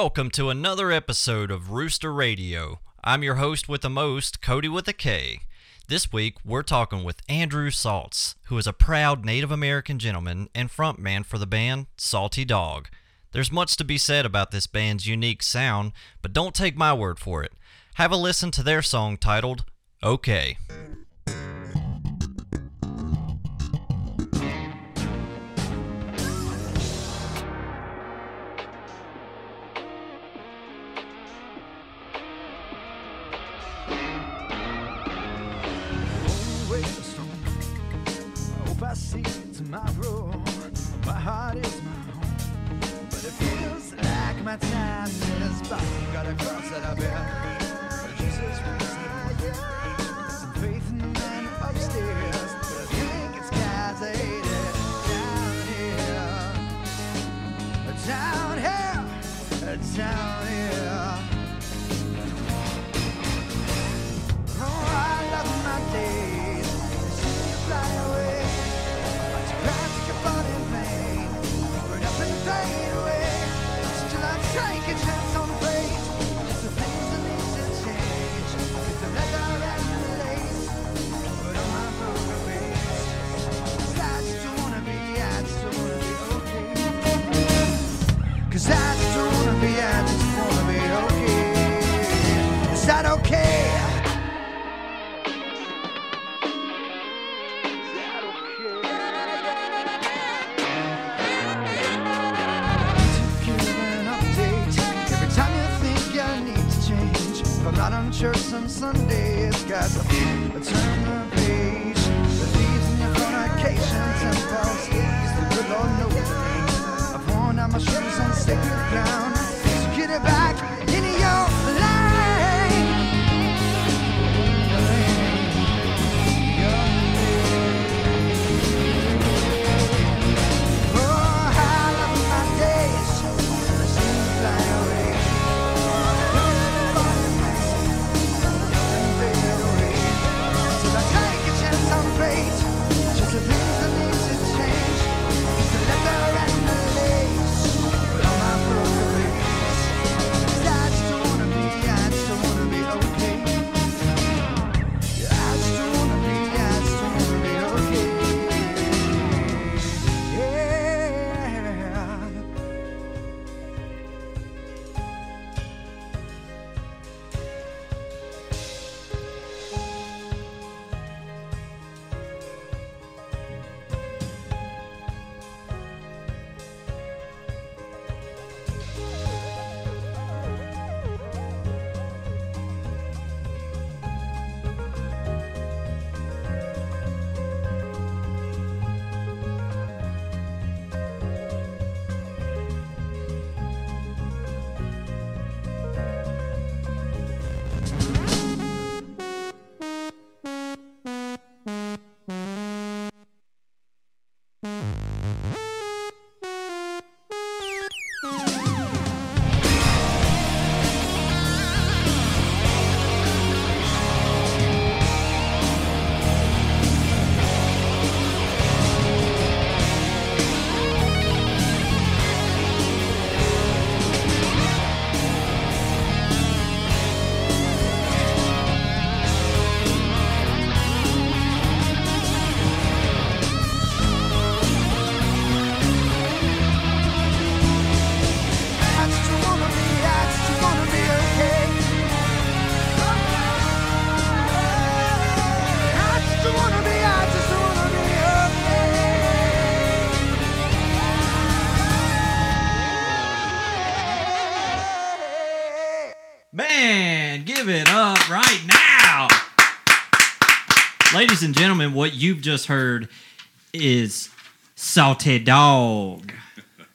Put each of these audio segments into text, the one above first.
Welcome to another episode of Rooster Radio. I'm your host with the most, Cody with a K. This week, we're talking with Andrew Saltz, who is a proud Native American gentleman and frontman for the band Salty Dog. There's much to be said about this band's unique sound, but don't take my word for it. Have a listen to their song titled OK. I see tomorrow. My heart is my home, but it feels like my time is back. Got a cross that I bear. Jesus was. Some faith in the man upstairs, but I think it's God's down here, down here, down not on church on Sunday, it's got to turn the page. The thieves and your fornications and false the good Lord knows. I've worn out my shoes on sacred ground. Ladies and gentlemen, what you've just heard is Salty Dog.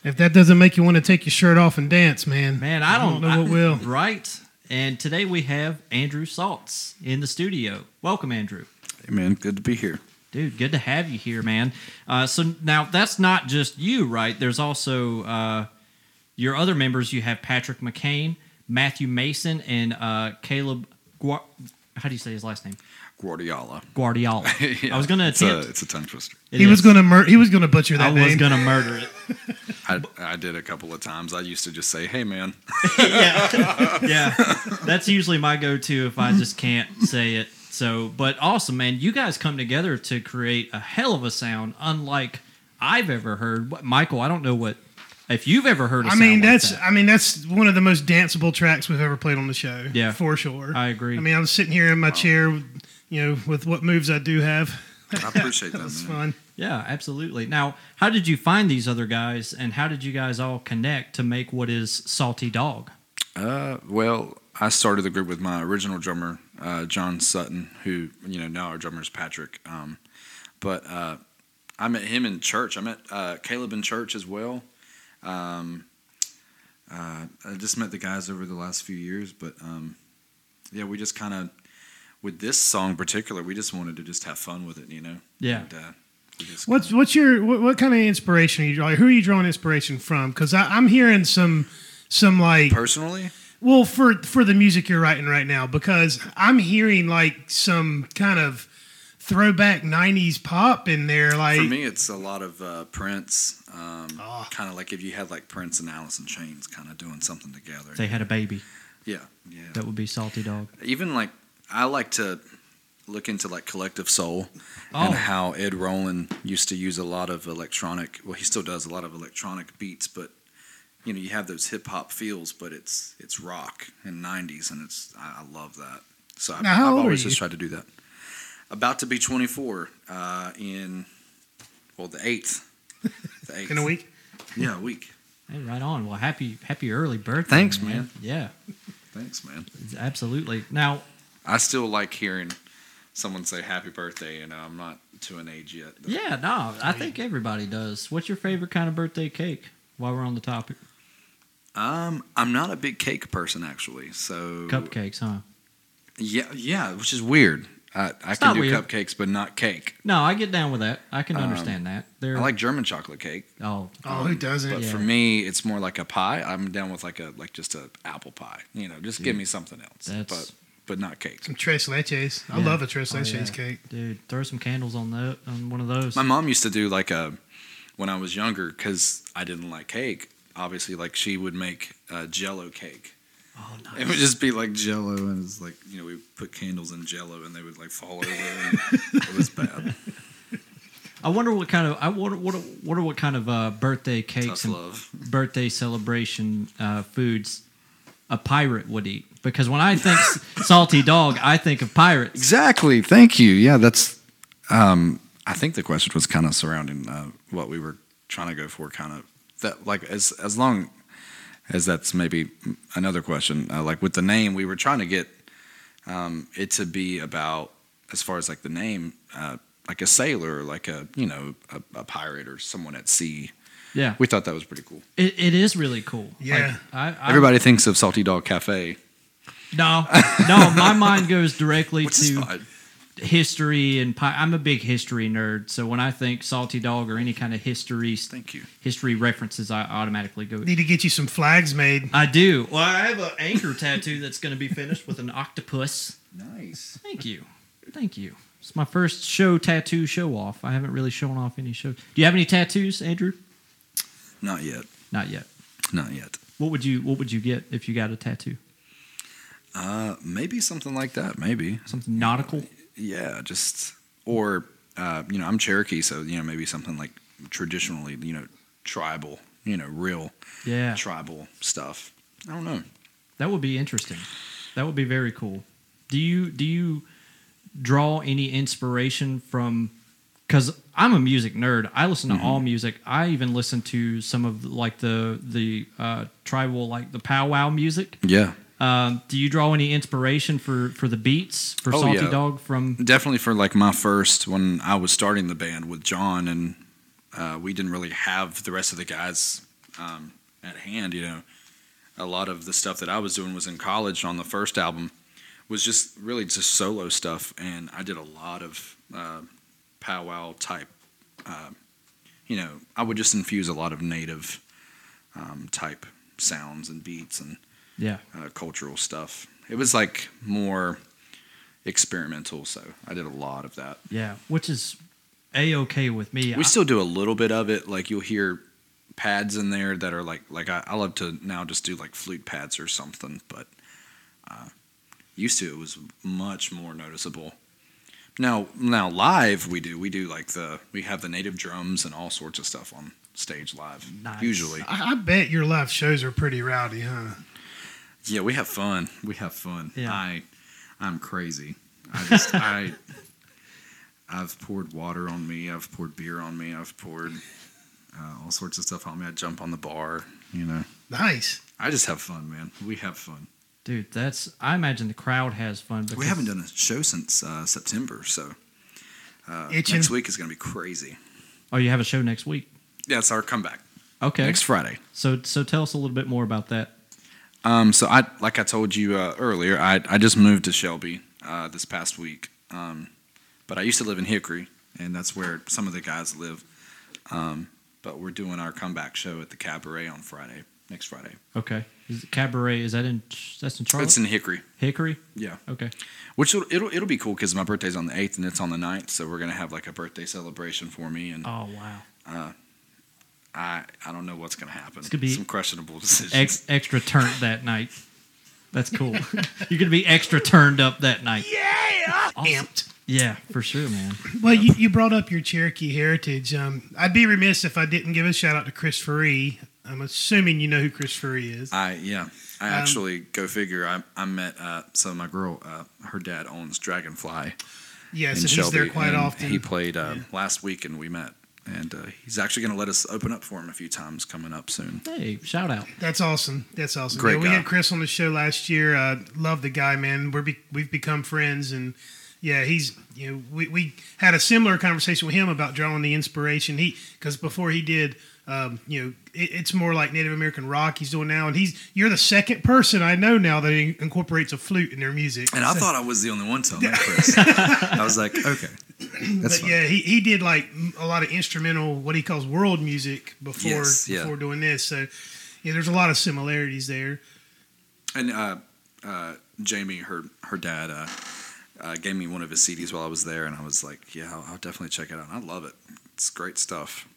If that doesn't make you want to take your shirt off and dance, man, Man, I don't, know what will. Right. And today we have Andrew Saltz in the studio. Welcome, Andrew. Hey man, good to be here. Dude, good to have you here, man. Uh, so now that's not just you, right? There's also uh, your other members. You have Patrick McCain, Matthew Mason, and uh, Caleb. Gua- How do you say his last name? Guardiola. Guardiola. Yeah, I was going to it's a, attempt. it's a tongue twister. it he was gonna mur- he was gonna butcher that I that was going to murder it. I, I did a couple of times. I used to just say, "Hey man," yeah, yeah. That's usually my go-to if I just can't say it. So, but awesome, man. You guys come together to create a hell of a sound, unlike I've ever heard. Michael, I don't know what if you've ever heard. I I mean, that's Like I mean that's one of the most danceable tracks we've ever played on the show. Yeah. for sure. I agree. I mean, I'm sitting here in my chair, you know, with what moves I do have. I appreciate that, That's man. fun. yeah, absolutely. Now, how did you find these other guys, and how did you guys all connect to make what is Salty Dog? Uh, well, I started the group with my original drummer, uh, John Sutton, who you know now our drummer is Patrick. Um, but uh, I met him in church. I met uh, Caleb in church as well. Um, uh, I just met the guys over the last few years, but um, yeah, we just kind of with this song in particular, we just wanted to just have fun with it, you know. Yeah. And, uh, we just What's what's your what, what kind of inspiration are you drawing? Who are you drawing inspiration from? Because I'm hearing some some like personally, well for for the music you're writing right now because I'm hearing like some kind of throwback '90s pop in there. Like For me, it's a lot of uh, Prince. Um, Oh. Kind of like if you had like Prince and Alice in Chains, kind of doing something together. They had a baby. yeah, yeah. That would be Salty Dog. Even like I like to look into like collective soul Oh. and how Ed Roland used to use a lot of electronic. Well, he still does a lot of electronic beats, but you know you have those hip hop feels, but it's it's rock and '90s, and it's I, I love that. So I've, Now, I've always just tried to do that. About to be 24 uh, in well the eighth. The eighth. in a week. Yeah, a week. Hey, right on. Well, happy happy early birthday. Thanks, man. Yeah, Thanks, man. absolutely. Now, I still like hearing someone say happy birthday, and I'm not to an age yet. but- yeah, no, I think everybody does. What's your favorite kind of birthday cake? While we're on the topic, Um, I'm not a big cake person actually. So cupcakes, huh? Yeah, yeah, which is weird. I, I It's can do weird. cupcakes, but not cake. No, I get down with that. I can Um, understand that. They're I like German chocolate cake, oh, Oh, who doesn't? but Yeah. for me, it's more like a pie. I'm down with like a like just a apple pie. You know, just give me something else, That's- but but not cake. Some tres leches. I Yeah. love a tres Oh, leches yeah. cake. dude, throw some candles on that on one of those. My mom used to do like a when I was younger because I didn't like cake. Obviously, like she would make uh, Jello cake. oh, nice. It would just be like Jello, and it's like you know we put candles in Jello, and they would like fall over. And it was bad. I wonder what kind of I wonder what wonder what kind of uh, birthday cakes Tough and love. birthday celebration uh, foods a pirate would eat. Because when I think salty dog, I think of pirates. Exactly. Thank you. Yeah, that's. Um, I think the question was kind of surrounding uh, what we were trying to go for. Kind of that, like as as long as that's maybe another question. Uh, like with the name, we were trying to get um, it to be about as far as like the name, uh, like a sailor, like a you know a, a pirate or someone at sea. Yeah, We thought that was pretty cool. it, it is really cool. Yeah. Like, I, I, Everybody thinks of Salty Dog Cafe, No, no, my mind goes directly which to fine. history and pi- I'm a big history nerd. So when I think salty dog or any kind of history Thank you. history references, I automatically go. Need to get you some flags made. I do. Well, I have an anchor tattoo that's going to be finished with an octopus. Nice. Thank you. Thank you. It's my first show tattoo show off. I haven't really shown off any shows. Do you have any tattoos, Andrew? Not yet. Not yet. Not yet. What would you What would you get if you got a tattoo? Uh, maybe something like that. Maybe. Something nautical? Yeah, just or uh, you know, I'm Cherokee, so you know, maybe something like traditionally, you know, tribal, you know, real Yeah, tribal stuff. I don't know. that would be interesting. That would be very cool. Do you Do you draw any inspiration from? Because I'm a music nerd. I listen to all music. I even listen to some of like the the uh, tribal like the powwow music. Yeah, Um, do you draw any inspiration for for the beats for Oh, Salty yeah. Dog from? definitely for like my first when I was starting the band with John, and uh, we didn't really have the rest of the guys um, at hand. You know, a lot of the stuff that I was doing was in college on the first album was just really just solo stuff, and I did a lot of uh, powwow type. Uh, you know, I would just infuse a lot of native um, type sounds and beats and Yeah. uh, cultural stuff. It was like more experimental, so I did a lot of that. Yeah. Which is a okay with me. We I- still do a little bit of it. Like you'll hear pads in there that are like like I, I love to now just do like flute pads or something, but uh, used to it was much more noticeable. Now now live we do we do like the we have the native drums and all sorts of stuff on stage live Nice. usually. I, I bet your live shows are pretty rowdy, huh? Yeah, we have fun. We have fun. Yeah. I I'm crazy. I just I I've poured water on me. I've poured beer on me. I've poured uh, all sorts of stuff on me. I jump on the bar. You know, Nice. I just have fun, man. We have fun. Dude, that's. I imagine the crowd has fun. Because, We haven't done a show since uh, September, so uh, next week is going to be crazy. Oh, you have a show next week. Yeah, it's our comeback Okay. next Friday. So, so tell us a little bit more about that. Um, so I, like I told you uh, earlier, I, I just moved to Shelby uh, this past week. Um, but I used to live in Hickory, and that's where some of the guys live. Um, but we're doing our comeback show at the Cabaret on Friday, next Friday. Okay. Is Cabaret? Is that in? That's in Charlotte. It's in Hickory, Hickory. yeah. Okay. Which it'll it'll, it'll be cool because my birthday's on the eighth and it's on the 9th, so we're gonna have like a birthday celebration for me, and Oh wow. I I don't know what's gonna happen. It's gonna be some questionable decisions. Ex- extra turned that night. That's cool. You're gonna be extra turned up that night. Yeah. Awesome. Amped. Yeah, for sure, man. Well, you, you brought up your Cherokee heritage. Um, I'd be remiss if I didn't give a shout out to Chris Faree. I'm assuming you know who Chris Faree is. I yeah. I Um, actually go figure. I I met uh, so my girl, uh, her dad owns Dragonfly Yes, in and he's there quite and often. he played uh, last week and we met, and uh, he's actually going to let us open up for him a few times coming up soon. Hey, shout out. That's awesome. That's awesome. Great yeah, we guy. had Chris on the show last year. Uh, love the guy, man. We're be- we've become friends, and yeah, he's you know we, we had a similar conversation with him about drawing the inspiration. He because before he did, um, you know, it, it's more like Native American rock he's doing now, and he's you're the second person I know now that incorporates a flute in their music. And I thought I was the only one telling that, Chris. I was like, okay, that's but fine. yeah, he, he did like a lot of instrumental, what he calls world music before Yes, yeah. before doing this. So yeah, there's a lot of similarities there. And uh, uh, Jamie, her her dad, uh, uh, gave me one of his CDs while I was there, and I was like, yeah, I'll, I'll definitely check it out. And I love it. It's great stuff.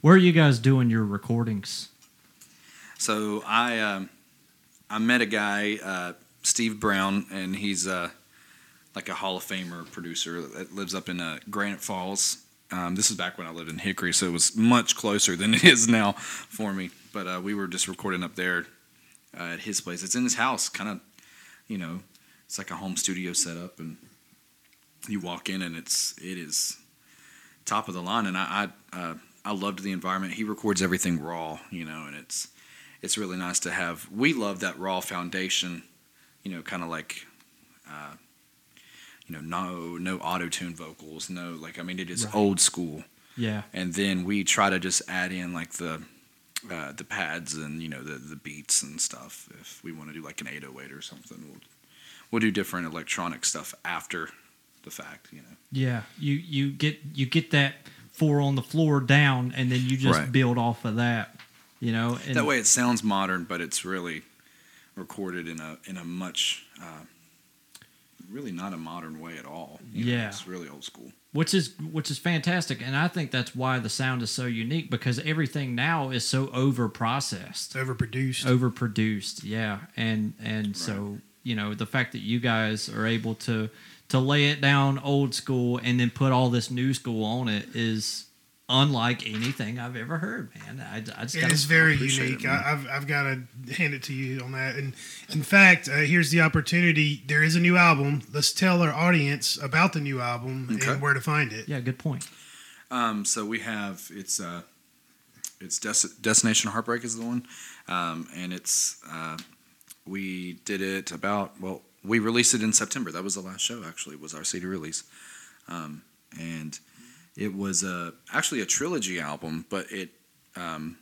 Where are you guys doing your recordings? So I um, I met a guy, uh, Steve Brown, and he's uh, like a Hall of Famer producer that lives up in uh, Granite Falls. Um, this is back when I lived in Hickory, so it was much closer than it is now for me. But uh, we were just recording up there uh, at his place. It's in his house, kind of, you know, it's like a home studio setup, and you walk in and it's it is top of the line. And I I, uh, I loved the environment. He records everything raw, you know, and it's it's really nice to have. We love that raw foundation, you know, kind of like, uh, you know, no no auto tune vocals, no like I mean it is Right. old school, Yeah. and then we try to just add in like the uh, the pads and you know the the beats and stuff. If we want to do like an 808 or something, we'll we'll do different electronic stuff after the fact, you know. Yeah. You you get you get that four on the floor down, and then you just Right. build off of that. You know. And that way it sounds modern, but it's really recorded in a in a much uh, really not a modern way at all. You know, Yeah. it's really old school. which is which is fantastic, and I think that's why the sound is so unique because everything now is so over processed. It's overproduced. overproduced yeah and and so you know the fact that you guys are able to to lay it down old school and then put all this new school on it is unlike anything i've ever heard man i, I just It gotta very appreciate it, unique. I, I've I've got to hand it to you on that. And in fact, uh, here's the opportunity. There is a new album. Let's tell our audience about the new album Okay. and where to find it. yeah good point Um, so we have it's uh, it's Des- Destination Heartbreak is the one, um, and it's uh, we did it about well we released it in September. That was the last show actually was our CD release, um, and it was uh, actually a trilogy album, but it um,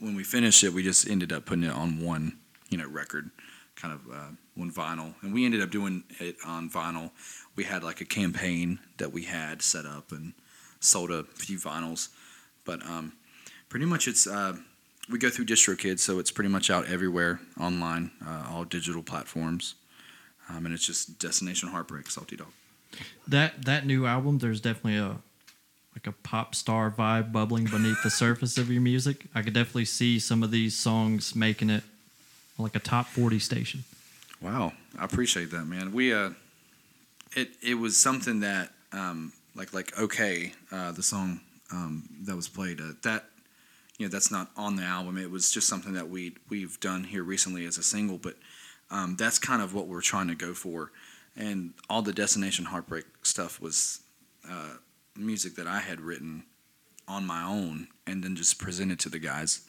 when we finished it, we just ended up putting it on one, you know, record, kind of uh, one vinyl, and we ended up doing it on vinyl. We had like a campaign that we had set up and sold a few vinyls, but um, pretty much it's uh, we go through DistroKid, so it's pretty much out everywhere online, uh, all digital platforms, um, and it's just Destination Heartbreak, Salty Dog. That that new album, there's definitely a like a pop star vibe bubbling beneath the surface of your music. I could definitely see some of these songs making it like a top 40 station. Wow, I appreciate that, man. We uh, it it was something that um, like like okay, uh, the song um, that was played uh, that you know that's not on the album. It was just something that we we've done here recently as a single, but um, that's kind of what we're trying to go for. And all the Destination Heartbreak stuff was uh, music that I had written on my own and then just presented to the guys.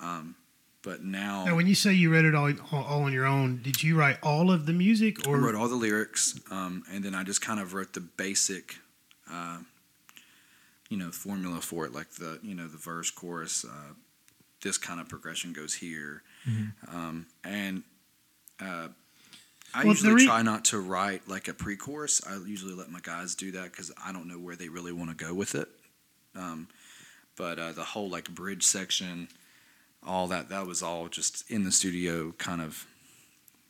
Um, but now, Now, when you say you wrote it all, all all on your own, did you write all of the music, I or wrote all the lyrics, um, and then I just kind of wrote the basic, uh, you know, formula for it, like the you know the verse, chorus, uh, this kind of progression goes here, um, and uh, I Well, usually re- try not to write like a pre-chorus. I usually let my guys do that because I don't know where they really want to go with it. Um, but uh, the whole like bridge section, all that that was all just in the studio, kind of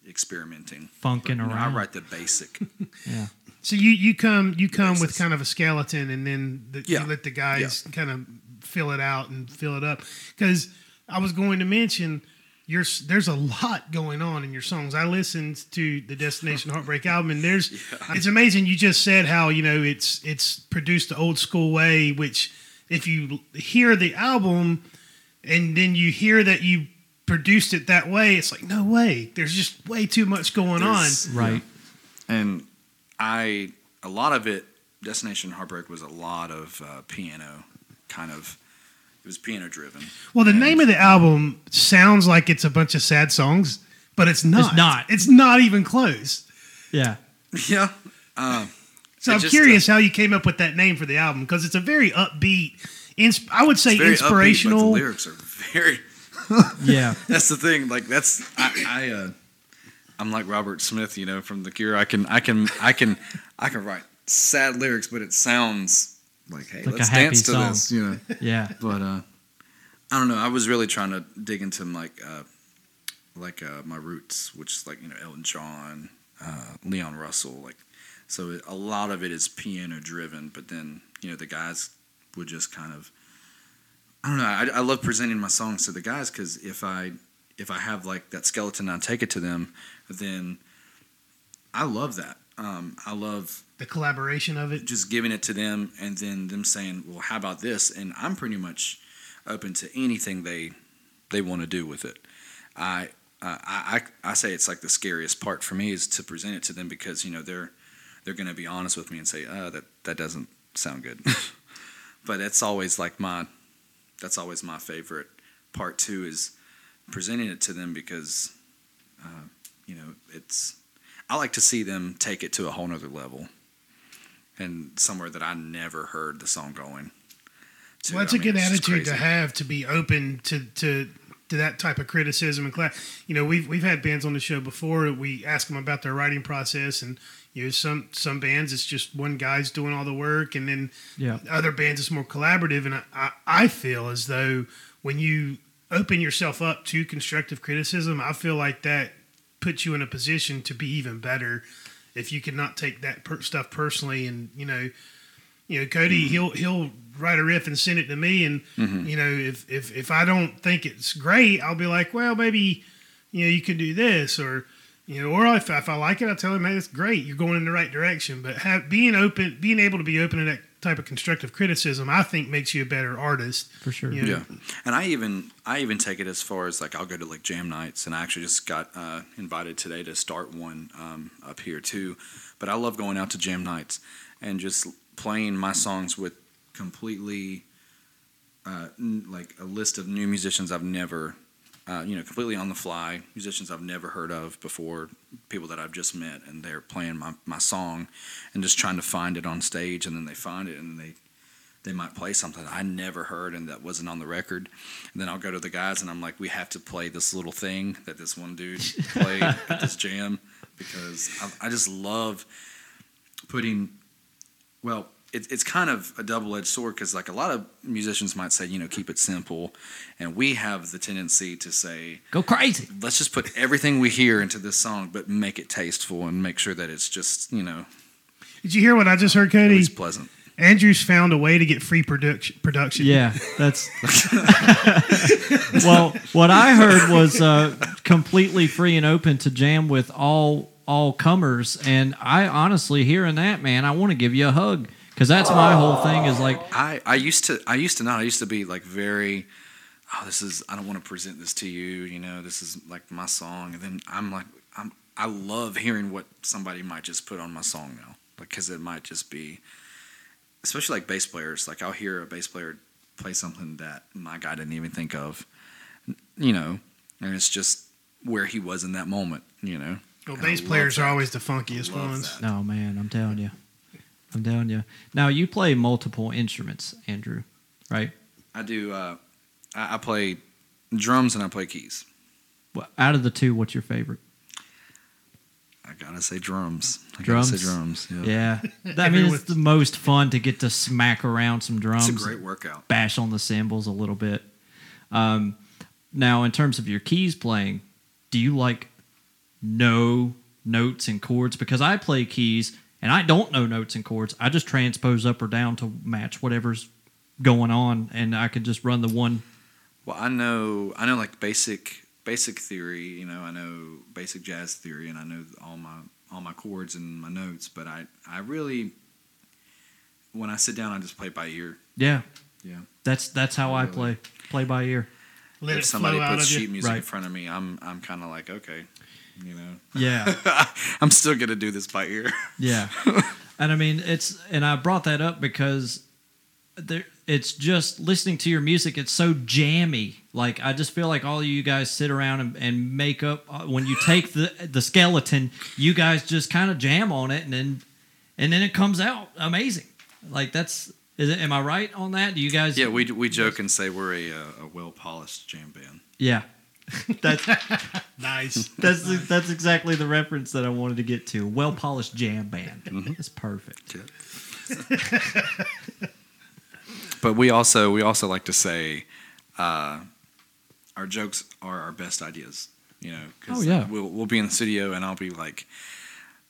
experimenting. Funking around. know, I write the basic. Yeah. so you you come you come with kind of a skeleton, and then the, Yeah. you let the guys kind of fill it out and fill it up? Because I was going to mention. Your, there's a lot going on in your songs. I listened to the Destination Heartbreak album, and there's it's amazing. You just said how you know it's it's produced the old school way, which if you hear the album and then you hear that you produced it that way, it's like no way. There's just way too much going There's- Right. And I, a lot of it, Destination Heartbreak was a lot of uh, piano, kind of. It was piano driven. Well, the name of the album sounds like it's a bunch of sad songs, but it's not. It's not. It's not even close. Yeah. Yeah. Um, So I'm just, uh, curious how you came up with that name for the album because it's a very upbeat. Ins- I would say it's very upbeat, but inspirational. the lyrics are very. Yeah. That's the thing. Like that's I. I uh, I'm like Robert Smith, you know, from The Cure. I can, I can, I can, I can write sad lyrics, but it sounds like, hey, Like let's dance to song. this, you know. Yeah. but uh, I don't know. I was really trying to dig into like uh, like uh, my roots, which is like you know Elton John, uh, Leon Russell, like so. It, a lot of it is piano driven, but then you know the guys would just kind of I don't know. I, I love presenting my songs to the guys because if I if I have like that skeleton, and I take it to them, then I love that. Um, I love the collaboration of it. just giving it to them and then them saying, "Well, how about this?" And I'm pretty much open to anything they they want to do with it. I, uh, I I I say it's like the scariest part for me is to present it to them because you know they're they're going to be honest with me and say, "Uh, that that doesn't sound good." but that's always like my that's always my favorite part too is presenting it to them because uh, you know it's I like to see them take it to a whole nother level and somewhere that I never heard the song going. to. Well, that's I a mean, good attitude to have to be open to to to that type of criticism and class. You know, we've we've had bands on the show before. We ask them about their writing process, and you know, some some bands it's just one guy's doing all the work, and then Yeah. other bands it's more collaborative. And I, I, I feel as though when you open yourself up to constructive criticism, I feel like that puts you in a position to be even better if you can not take that per- stuff personally and you know you know cody he'll he'll write a riff and send it to me and mm-hmm. you know if if if i don't think it's great i'll be like well maybe you know you can do this or you know or if, if i like it i'll tell him hey it's great. You're going in the right direction. But have, being open being able to be open to that type of constructive criticism i think makes you a better artist For sure. you know? Yeah, and I even I even take it as far as like I'll go to like jam nights, and I actually just got uh, invited today to start one um, up here too. But I love going out to jam nights and just playing my songs with completely uh, n- like a list of new musicians I've never. Uh, you know, completely on the fly, musicians I've never heard of before, people that I've just met, and they're playing my, my song and just trying to find it on stage, and then they find it, and they they might play something I never heard and that wasn't on the record. And then I'll go to the guys and I'm like, we have to play this little thing that this one dude played at this jam because I, I just love putting, well, it, it's kind of a double edged sword because, like, a lot of musicians might say, you know, keep it simple. And we have the tendency to say, Go crazy. let's just put everything we hear into this song, but make it tasteful and make sure that it's just, you know, Did you hear what I just heard, Cody? least pleasant. Andrew's found a way to get free production. Production. Yeah, that's. well, what I heard was uh, completely free and open to jam with all all comers, and I honestly, hearing that, man, I want to give you a hug because that's my whole thing. Is like, I, I used to I used to not I used to be like very oh this is I don't want to present this to you you know this is like my song and then I'm like I'm I love hearing what somebody might just put on my song now because it might just be especially like bass players like I'll hear a bass player play something that my guy didn't even think of you know and it's just where he was in that moment you know Well, And bass love players are always the funkiest Love ones. that. no, man, I'm telling you, I'm down, yeah. Now you play multiple instruments, Andrew, right? I do uh, I, I play drums and I play keys Well, Out of the two, what's your favorite? I gotta say drums I Drums? gotta say drums yeah. Yeah, I mean it's the most fun to get to smack around some drums. It's a great workout. bash on the cymbals a little bit. Um, now, in terms of your keys playing, do you like know notes and chords? Because I play keys and I don't know notes and chords. I just transpose up or down to match whatever's going on, and I can just run the one. Well, I know I know like basic basic theory. You know, I know basic jazz theory, and I know all my all my chords and my notes. But I I really when I sit down, I just play by ear. Yeah, Yeah. that's that's how I Really? play play by ear. Let if it somebody flow out puts of sheet you. music in front of me, I'm I'm kind of like okay, you know, Yeah. I'm still gonna do this by ear. Yeah. and I mean, it's, and I brought that up because there, it's just listening to your music, it's so jammy. Like, I just feel like all of you guys sit around and, and make up, uh, when you take the, the skeleton, you guys just kind of jam on it and then, and then it comes out amazing. Like, that's, is it, am I right on that? Do you guys? yeah, we we joke and say we're a uh, a well polished jam band. Yeah. That's, Nice. that's, that's exactly the reference that I wanted to get to. Well polished jam band. It's perfect. But we also we also like to say uh, our jokes are our best ideas. You know, 'cause Oh, yeah. we'll we'll be in the studio and I'll be like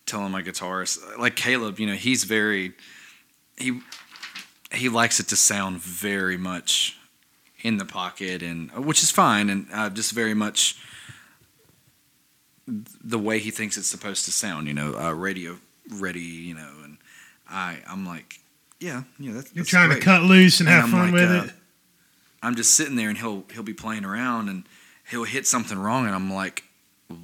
telling my guitarist, like Caleb, you know, he's very he he likes it to sound very much in the pocket and which is fine and uh, just very much the way he thinks it's supposed to sound. You know, uh, radio ready. You know, and I I'm like, yeah, yeah, that's You're trying great. to cut loose and, And have I'm fun like, with uh, it. I'm just sitting there and he'll he'll be playing around and he'll hit something wrong and I'm like,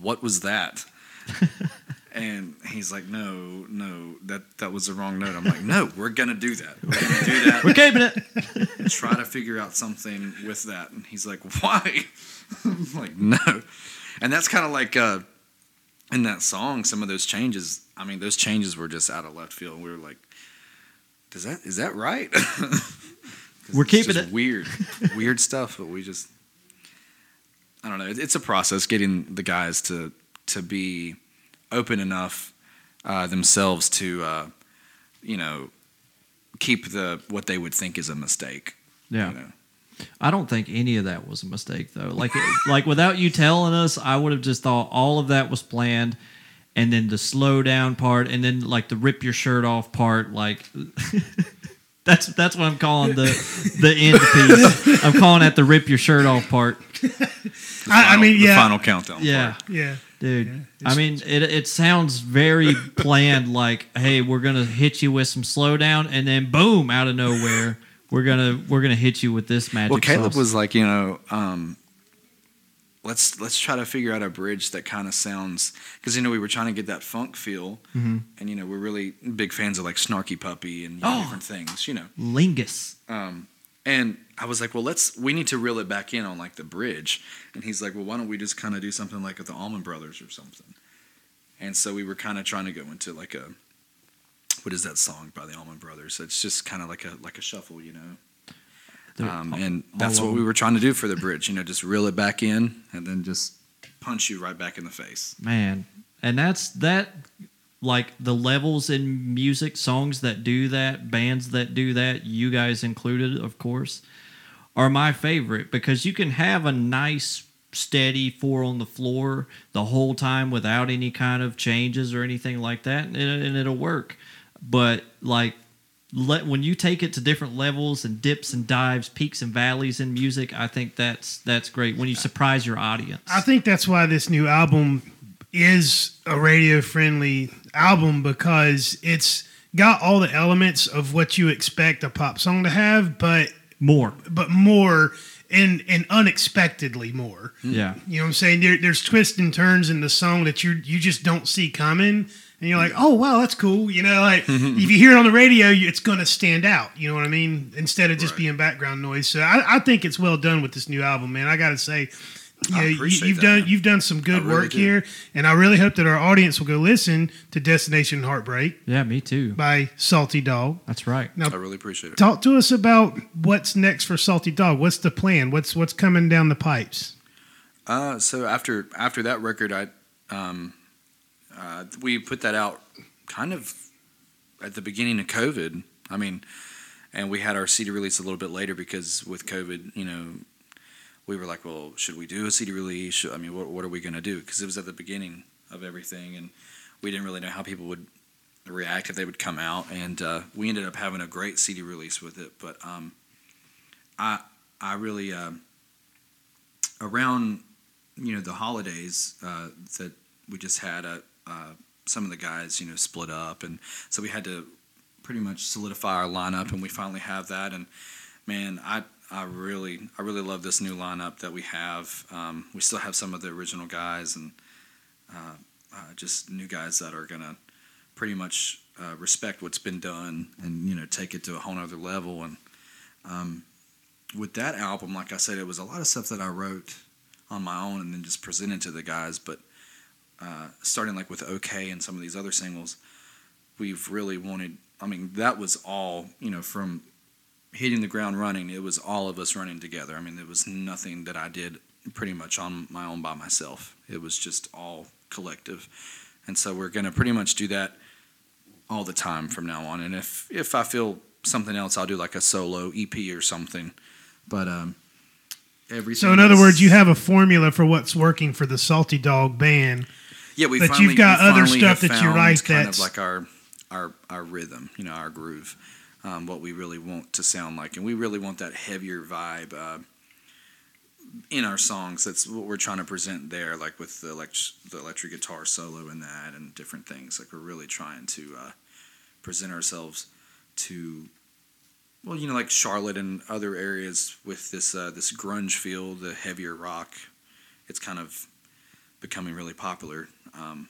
what was that? and he's like, no, no, that that was the wrong note. I'm like, no, we're gonna do that. We're gonna do that. We're keeping it. try to figure out something with that. And he's like, why? I'm like, no. And that's kind of like uh, in that song, some of those changes. I mean, those changes were just out of left field. We were like, does that is that right? We're it's keeping just it. weird, weird stuff. But we just, I don't know. It- It's a process getting the guys to to be open enough uh, themselves to, uh, you know, keep the what they would think is a mistake. Yeah. You know? I don't think any of that was a mistake though. Like like without you telling us, I would have just thought all of that was planned and then the slow down part and then like the rip your shirt off part like that's that's what I'm calling the the end piece. I'm calling that the rip your shirt off part. I, I mean, the yeah, final countdown. Yeah. part. yeah. Dude, I mean, it, it sounds very planned. Like, hey, we're gonna hit you with some slowdown, and then boom, out of nowhere, we're gonna we're gonna hit you with this magic. Well, Caleb sauce. was like, you know, um, let's let's try to figure out a bridge that kind of sounds because you know we were trying to get that funk feel, Mhm. and you know we're really big fans of like Snarky Puppy and you know, Oh. different things, you know. lingus. Um, and I was like, well, let's we need to reel it back in on like the bridge, and he's like, well, why don't we just kind of do something like with the Allman Brothers or something? And so we were kind of trying to go into like a what is that song by the Allman Brothers? It's just kind of like a like a shuffle, you know. Um, and that's what we were trying to do for the bridge, you know, just reel it back in and then just punch you right back in the face. man. And that's that like the levels in music songs that do that bands that do that you guys included of course are my favorite because you can have a nice steady four on the floor the whole time without any kind of changes or anything like that and, it, and it'll work. But like let when you take it to different levels and dips and dives peaks and valleys in music i think that's that's great when you surprise your audience I think that's why this new album is a radio friendly album because it's got all the elements of what you expect a pop song to have, but more but more and and unexpectedly more. yeah You know what I'm saying? There, there's twists and turns in the song that you you just don't see coming, and you're like, oh wow, that's cool. You know, like if you hear it on the radio, it's gonna stand out. You know what I mean? Instead of just Right. being background noise. So I, I think it's well done with this new album, man. I got to say. you know, you, you've that, done man. you've done some good really work do. here, and I really hope that our audience will go listen to "Destination Heartbreak" Yeah, me too. by Salty Dog. That's right. Now, I really appreciate it. talk to us about what's next for Salty Dog. What's the plan? What's what's coming down the pipes? Uh, so after after that record, I um, uh, we put that out kind of at the beginning of COVID. I mean, and we had our CD release a little bit later because with COVID, you know, we were like, well, should we do a CD release? I mean, what what are we gonna do? Because it was at the beginning of everything, and we didn't really know how people would react if they would come out, and uh, we ended up having a great CD release with it. But um, I I really um, around you know the holidays uh, that we just had a, uh, some of the guys you know split up. And so we had to pretty much solidify our lineup and we finally have that. And man I I really I really love this new lineup that we have. Um, we still have some of the original guys and uh, uh, just new guys that are gonna pretty much uh, respect what's been done and you know take it to a whole nother level. And um, with that album like I said it was a lot of stuff that I wrote on my own and then just presented to the guys. But uh, starting like with OK and some of these other singles, we've really wanted. I mean, that was all you know from hitting the ground running. It was all of us running together. I mean, there was nothing that I did pretty much on my own by myself. It was just all collective, and so we're gonna pretty much do that all the time from now on. And if if I feel something else, I'll do like a solo EP or something. But um, everything. So, in other words, you have a formula for what's working for the Salty Dog band. Yeah, we But finally, you've got other stuff that you write kind that's- of like our our our rhythm, you know, our groove, um, what we really want to sound like, and we really want that heavier vibe uh, in our songs. That's what we're trying to present there, like with the elect- the electric guitar solo in that and different things. Like we're really trying to uh, present ourselves to. Well, you know, like Charlotte and other areas with this uh, this grunge feel, the heavier rock, it's kind of becoming really popular. Um,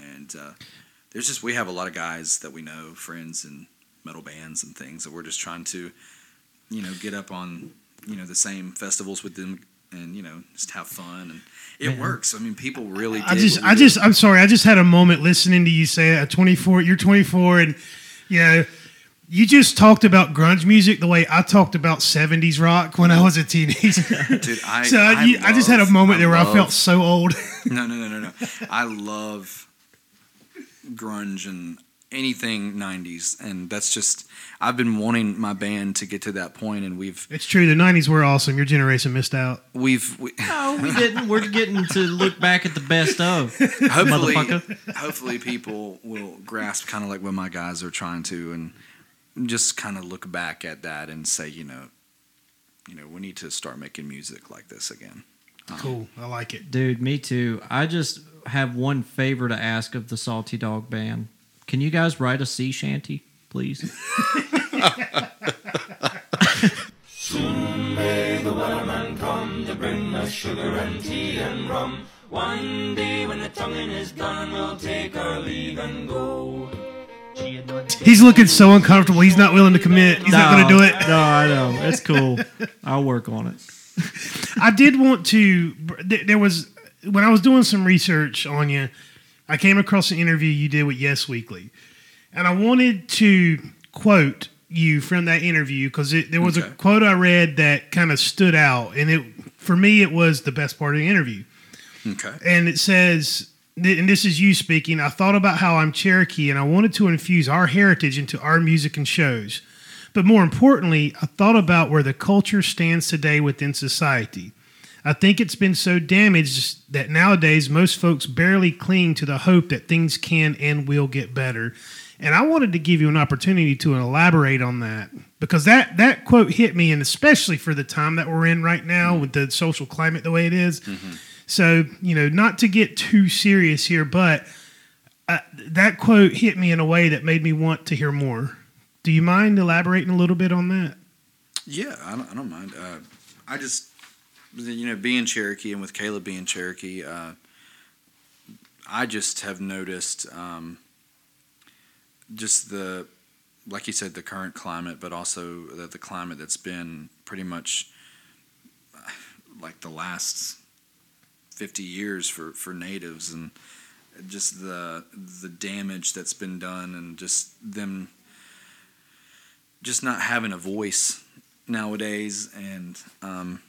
and uh, there's just we have a lot of guys that we know, friends and metal bands and things that we're just trying to, you know, get up on, you know, the same festivals with them and you know just have fun and it Man. works. I mean, people really. I just, I just, I'm sorry. I just had a moment listening to you say at 24, you're 24, and you know, you just talked about grunge music the way I talked about 70s rock when I was a teenager. Dude, I, so I, you, I just had a love- moment there where I felt so old. No, no, no, no, no. I love grunge and anything 90s. And that's just, I've been wanting my band to get to that point, and we've, it's true. The 90s were awesome. Your generation missed out. we've, we, No, we didn't. We're getting to look back at the best of. hopefully, hopefully people will grasp kind of like what my guys are trying to, and just kind of look back at that and say, you know, you know, we need to start making music like this again. Um, cool. I like it. Dude, me too. I just have one favor to ask of the Salty Dog Band. Can you guys write a sea shanty, please? Soon may the Wellerman come to bring us sugar and tea and rum. One day when the tonguing is done, we'll take our leave and go. He's looking so uncomfortable. He's not willing to commit. He's not going to do it. No, I know. It's cool. I'll work on it. I did want to. There was when I was doing some research on you, I came across an interview you did with Yes Weekly, and I wanted to quote you from that interview because there was a quote I read that kind of stood out, and it for me it was the best part of the interview. Okay. And it says, and this is you speaking. I thought about how I'm Cherokee, and I wanted to infuse our heritage into our music and shows. But more importantly, I thought about where the culture stands today within society. I think it's been so damaged that nowadays most folks barely cling to the hope that things can and will get better. And I wanted to give you an opportunity to elaborate on that because that, that quote hit me, and especially for the time that we're in right now with the social climate the way it is. Mm-hmm. So, you know, not to get too serious here, but uh, that quote hit me in a way that made me want to hear more. Do you mind elaborating a little bit on that? Yeah, I don't, I don't mind. Uh, I just, you know, being Cherokee and with Caleb being Cherokee, uh, I just have noticed um, just the, like you said, the current climate, but also the, the climate that's been pretty much like the last 50 years for, for natives and just the the damage that's been done and just them just not having a voice nowadays. And um,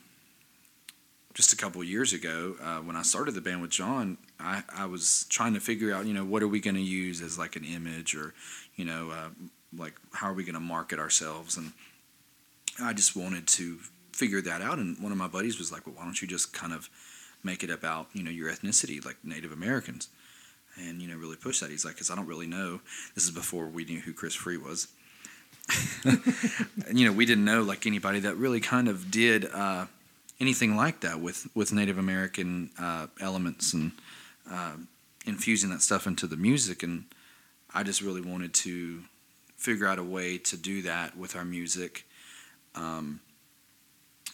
just a couple years ago uh, when i started the band with john I, I was trying to figure out you know what are we going to use as like an image or you know uh, like how are we going to market ourselves? And i just wanted to figure that out. And one of my buddies was like well why don't you just kind of make it about you know your ethnicity like native americans. And you know really push that. He's like because i don't really know. This is before we knew who chris free was and, you know, we didn't know like anybody that really kind of did uh, anything like that with with Native American uh, elements and uh, infusing that stuff into the music. And I just really wanted to figure out a way to do that with our music, um,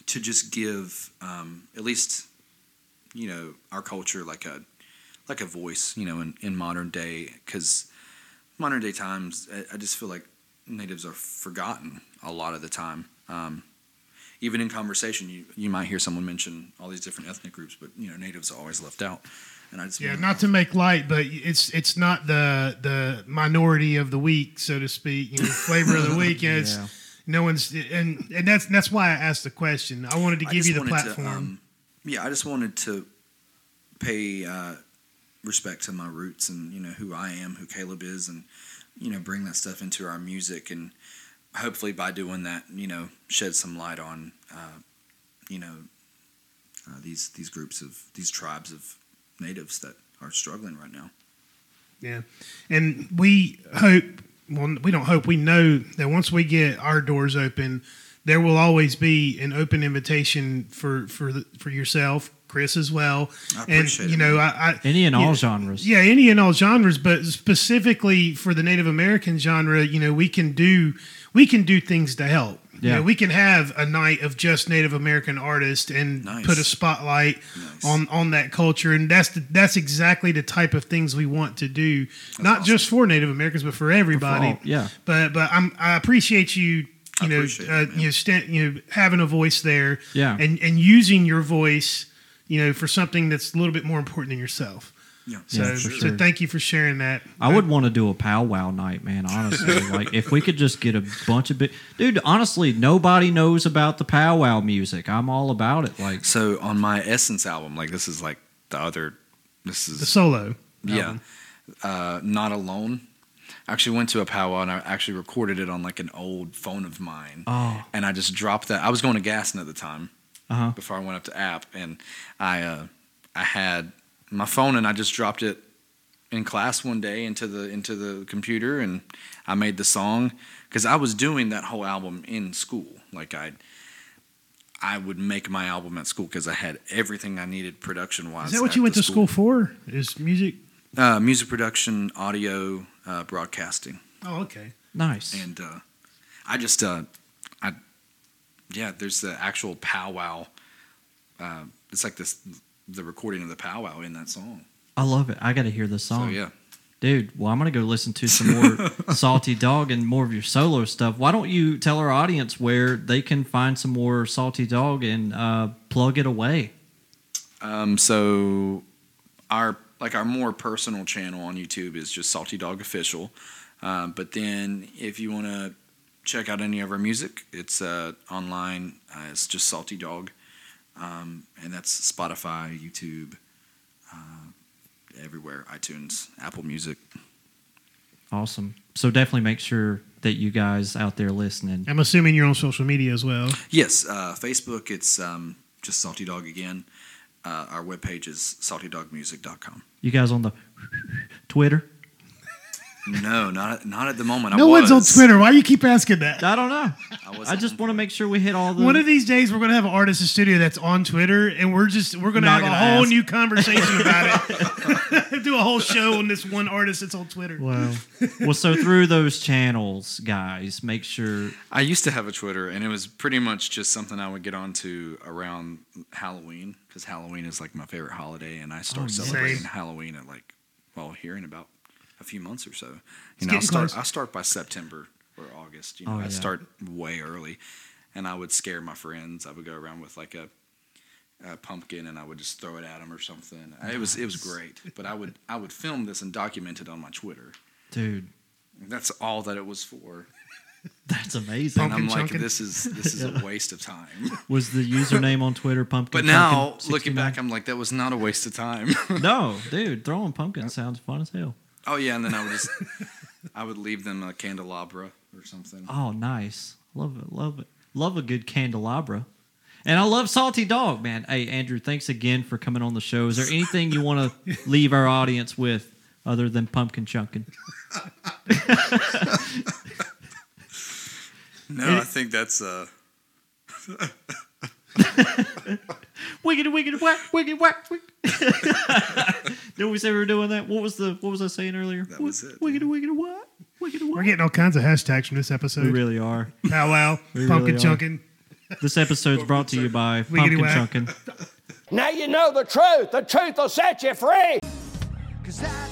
to just give um, at least you know our culture like a like a voice, you know, in, in modern day because modern day times, I, I just feel like natives are forgotten a lot of the time. Um, even in conversation, you, you might hear someone mention all these different ethnic groups, but you know natives are always left out. And I just Yeah, not to make light, but it's it's not the the minority of the week, so to speak. You know, flavor of the week. You know, it's, Yeah. no one's and and that's that's why I asked the question. I wanted to give you the wanted to, platform. um, yeah, I just wanted to pay uh, respect to my roots and you know who I am, who Caleb is, and you know bring that stuff into our music, and hopefully by doing that, you know, shed some light on uh, you know uh, these these groups of these tribes of natives that are struggling right now. Yeah, and we hope. Well, we don't hope. We know that once we get our doors open, there will always be an open invitation for for the, for yourself, Chris, as well. I and you it, know. I, I Any and all Yeah. genres. Yeah, any and all genres, but specifically for the Native American genre, you know, we can do we can do things to help. You Yeah. know, we can have a night of just Native American artists and Nice. put a spotlight Nice. on on that culture, and that's the, that's exactly the type of things we want to do, not just for Native Americans, but for everybody. all, yeah. But but I'm I appreciate you. You know, uh, it, you know, stand, you know, having a voice there, Yeah. and and using your voice, you know, for something that's a little bit more important than yourself. Yeah, So, Yeah, for so thank you for sharing that. I would want to do a powwow night, man. Honestly, like if we could just get a bunch of big dude. Honestly, nobody knows about the powwow music. I'm all about it. Like, So on my Essence album, like this is like the other. This is the solo. Yeah. album. Uh, Not Alone. I actually went to a powwow and I actually recorded it on like an old phone of mine. Oh. And I just dropped that. I was going to Gaston at the time uh-huh. before I went up to App, and I uh, I had my phone and I just dropped it in class one day into the into the computer and I made the song because I was doing that whole album in school. Like I I would make my album at school because I had everything I needed production wise. Is that what you went to school for? Is music? Uh, music production, audio, uh, broadcasting, Oh, okay. nice. and uh, I just, uh, I, yeah, there's the actual powwow. Uh, it's like this, the recording of the powwow in that song. I love it. I got to hear this So song, yeah, dude. Well, I'm gonna go listen to some more Salty Dog and more of your solo stuff. Why don't you tell our audience where they can find some more Salty Dog and uh, plug it away? um, so our like our more personal channel on YouTube is just Salty Dog Official. Um, but then if you want to check out any of our music, it's uh, online. Uh, it's just Salty Dog, um, and that's Spotify, YouTube, uh, everywhere, iTunes, Apple Music. Awesome. So definitely make sure that you guys out there listening. I'm assuming you're on social media as well. Yes, uh, Facebook. It's um, just Salty Dog again. Uh, our webpage is saltydogmusic.com. You guys on the Twitter? No, not not at the moment. No I one's on. Twitter. Why you keep asking that? I don't know. I, I just want to make sure we hit all the. One of these days, we're gonna have an artist in studio that's on Twitter, and we're just we're gonna Not have a gonna whole ask. new conversation about it. Do a whole show on this one artist that's on Twitter. Well, well, so through those channels, guys, make sure. I used to have a Twitter, and it was pretty much just something I would get onto around Halloween because Halloween is like my favorite holiday, and I start Oh, yeah. celebrating Same. Halloween at like well here in about a few months or so. It's You know, I start close. I start by September or August. You know, Oh, I yeah. start way early, and I would scare my friends. I would go around with like a. A pumpkin, and I would just throw it at them or something. It was it was great, but I would I would film this and document it on my Twitter. Dude, That's all that it was for. that's amazing. And I'm like, chunkin'? this is this is a waste of time. Was the username on Twitter pumpkin? But now, Pumpkin looking back, I'm like, that was not a waste of time. no, dude, throwing pumpkin sounds fun as hell. Oh yeah, and then I would just, I would leave them a candelabra or something. Oh, nice. Love it. Love it. Love a good candelabra. And I love Salty Dog, man. Hey, Andrew, thanks again for coming on the show. Is there anything you want to leave our audience with other than pumpkin chunking? No, I think that's uh, Wiggity, wiggity, whack, wiggity, whack. wick. Did we say we were doing that? What was the What was I saying earlier? That was it. Wiggity, wiggity, what? Wiggity, We're getting all kinds of hashtags from this episode. We episode. really are. Pow wow, We pumpkin really are. chunkin. This episode's brought to you by Wiggity Pumpkin whack. Chunkin. Now you know the truth. The truth will set you free. Cause I